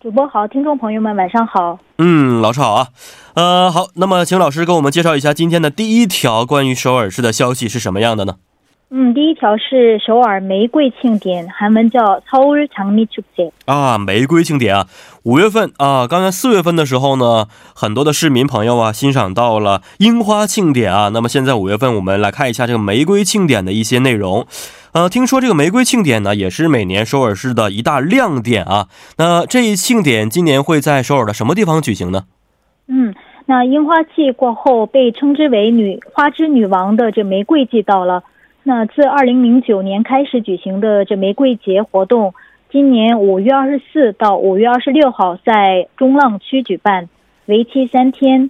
主播好，听众朋友们晚上好。嗯，老师好啊。呃，好，那么请老师给我们介绍一下今天的第一条关于首尔市的消息是什么样的呢？嗯，第一条是首尔玫瑰庆典，韩文叫서울장미축제啊，玫瑰庆典啊，五月份啊，刚刚四月份的时候呢，很多的市民朋友啊，欣赏到了樱花庆典啊。那么现在五月份，我们来看一下这个玫瑰庆典的一些内容。 呃，听说这个玫瑰庆典呢，也是每年首尔市的一大亮点啊。那这一庆典今年会在首尔的什么地方举行呢？嗯，那樱花季过后，被称之为女花之女王的这玫瑰季到了。那自二零零九年开始举行的这玫瑰节活动，今年五月二十四到五月二十六号在中浪区举办，为期三天。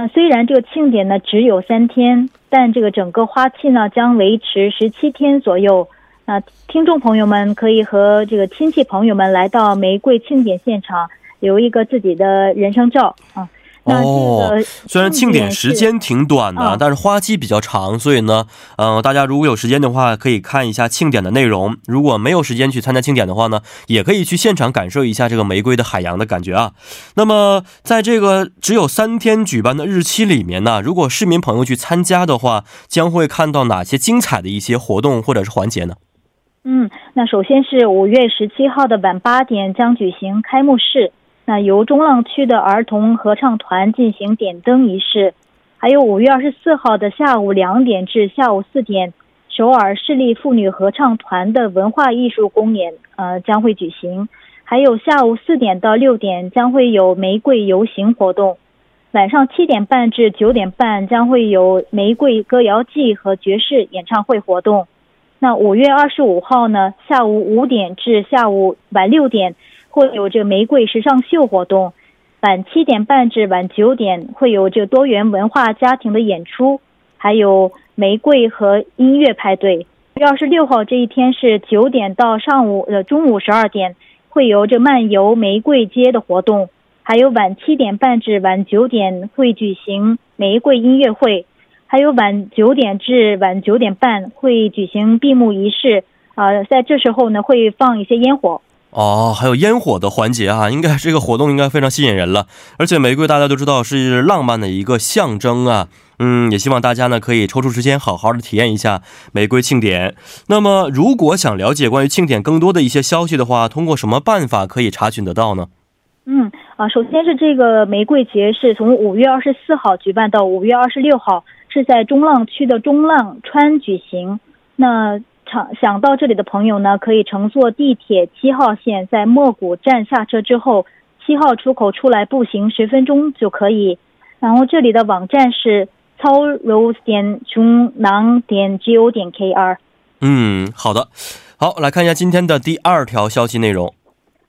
那虽然这个庆典呢只有三天，但这个整个花期呢将维持十七天左右。那听众朋友们可以和这个亲戚朋友们来到玫瑰庆典现场，留一个自己的人生照啊。哦，虽然庆典时间挺短的，但是花期比较长，所以呢，嗯，大家如果有时间的话，可以看一下庆典的内容；如果没有时间去参加庆典的话呢，也可以去现场感受一下这个玫瑰的海洋的感觉啊。那么，在这个只有三天举办的日期里面呢，如果市民朋友去参加的话，将会看到哪些精彩的一些活动或者是环节呢？嗯，那首先是五月十七号的晚八点将举行开幕式。那由中浪区的儿童合唱团进行点灯仪式，还有五月二十四号的下午两点至下午四点，首尔市立妇女合唱团的文化艺术公演呃将会举行，还有下午四点到六点将会有玫瑰游行活动，晚上七点半至九点半将会有玫瑰歌谣季和爵士演唱会活动。那五月二十五号呢，下午五点至下午晚六点。会有这个玫瑰时尚秀活动，晚七点半至晚九点会有这个多元文化家庭的演出，还有玫瑰和音乐派对。月二十六号这一天是九点到上午呃中午十二点会有这漫游玫瑰街的活动，还有晚七点半至晚九点会举行玫瑰音乐会，还有晚九点至晚九点半会举行闭幕仪式啊，在这时候呢会放一些烟火。哦，还有烟火的环节啊，应该这个活动应该非常吸引人了。而且玫瑰大家都知道是浪漫的一个象征啊，嗯，也希望大家呢可以抽出时间好好的体验一下玫瑰庆典。那么，如果想了解关于庆典更多的一些消息的话，通过什么办法可以查询得到呢？嗯，啊，首先是这个玫瑰节是从五月二十四号举办到五月二十六号，是在中浪区的中浪川举行。那想想到这里的朋友呢，可以乘坐地铁七号线，在莫谷站下车之后，七号出口出来步行十分钟就可以。然后这里的网站是超 rose 点中囊点 go 点 kr。嗯，好的，好来看一下今天的第二条消息内容。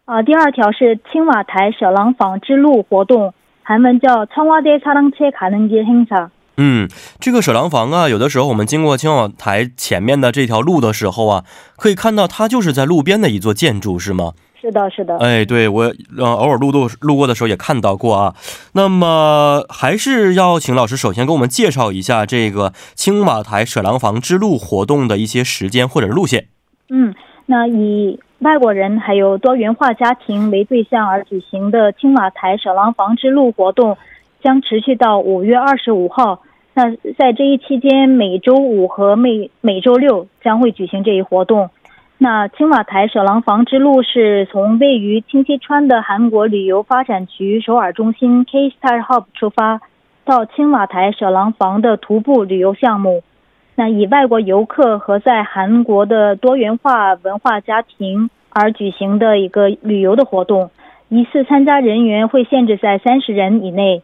啊，第二条是青瓦台舍廊坊之路活动，韩文叫청와대사랑채가는길행 사。 嗯，这个舍廊房啊，有的时候我们经过青瓦台前面的这条路的时候啊，可以看到它就是在路边的一座建筑，是吗？是的，是的。哎，对我呃偶尔路过路过的时候也看到过啊。那么还是要请老师首先给我们介绍一下这个青瓦台舍廊房之路活动的一些时间或者路线。嗯，那以外国人还有多元化家庭为对象而举行的青瓦台舍廊房之路活动，将持续到五月二十五号。那在这一期间，每周五和每每周六将会举行这一活动。那青瓦台舍廊房之路是从位于清溪川的韩国旅游发展局首尔中心 K Star Hub 出发，到青瓦台舍廊房的徒步旅游项目。那以外国游客和在韩国的多元化文化家庭而举行的一个旅游的活动，一次参加人员会限制在三十人以内。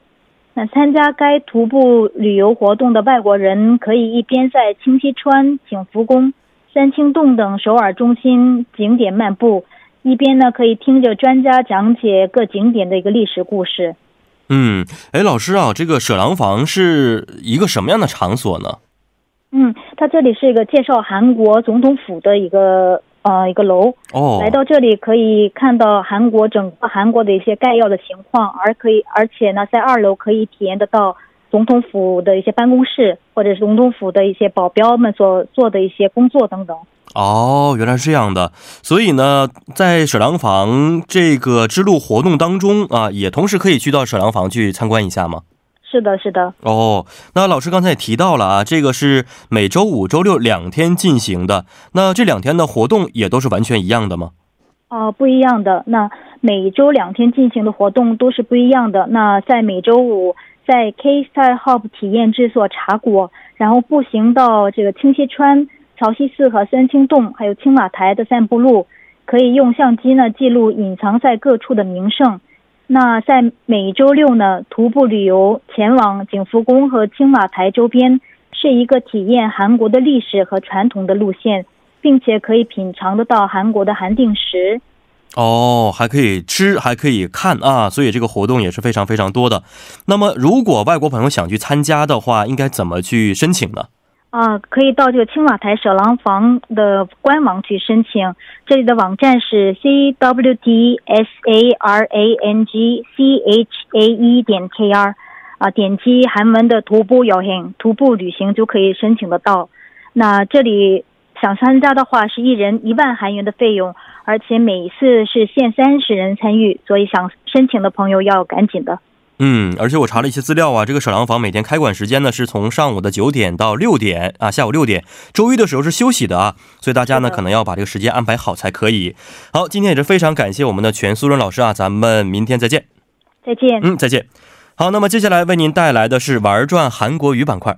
那参加该徒步旅游活动的外国人可以一边在清溪川、景福宫、三清洞等首尔中心景点漫步，一边呢可以听着专家讲解各景点的一个历史故事。嗯，哎，老师啊，这个舍郎房是一个什么样的场所呢？嗯，它这里是一个介绍韩国总统府的一个呃一个楼。哦，来到这里可以看到韩国整个韩国的一些概要的情况，而可以而且呢，在二楼可以体验得到总统府的一些办公室，或者是总统府的一些保镖们所做的一些工作等等。哦，原来是这样的。所以呢，在舍郎房这个支路活动当中啊，也同时可以去到舍郎房去参观一下吗？是的，是的。哦，那老师刚才也提到了啊，这个是每周五、周六两天进行的。那这两天的活动也都是完全一样的吗？哦，不一样的。那每周两天进行的活动都是不一样的。那在每周五，在 K Style Hub 体验制作茶果，然后步行到这个清溪川。潮汐寺和三清洞，还有青瓦台的散步路，可以用相机呢记录隐藏在各处的名胜。那在每周六呢，徒步旅游前往景福宫和青马台周边，是一个体验韩国的历史和传统的路线，并且可以品尝得到韩国的韩定食。哦，还可以吃，还可以看啊，所以这个活动也是非常非常多的。那么，如果外国朋友想去参加的话，应该怎么去申请呢？啊，可以到这个青瓦台舍郎房的官网去申请。这里的网站是 c w d s a r a n g c h a e 点 k r，啊，点击韩文的徒步游行，徒步旅行就可以申请得到。那这里想参加的话，是一人一万韩元的费用，而且每次是限三十人参与，所以想申请的朋友要赶紧的。嗯，而且我查了一些资料啊，这个舍郎房每天开馆时间呢是从上午的九点到六点啊，下午六点，周一的时候是休息的啊，所以大家呢可能要把这个时间安排好才可以。好，今天也是非常感谢我们的全素润老师啊，咱们明天再见。再见。嗯，再见。好，那么接下来为您带来的是玩转韩国语板块。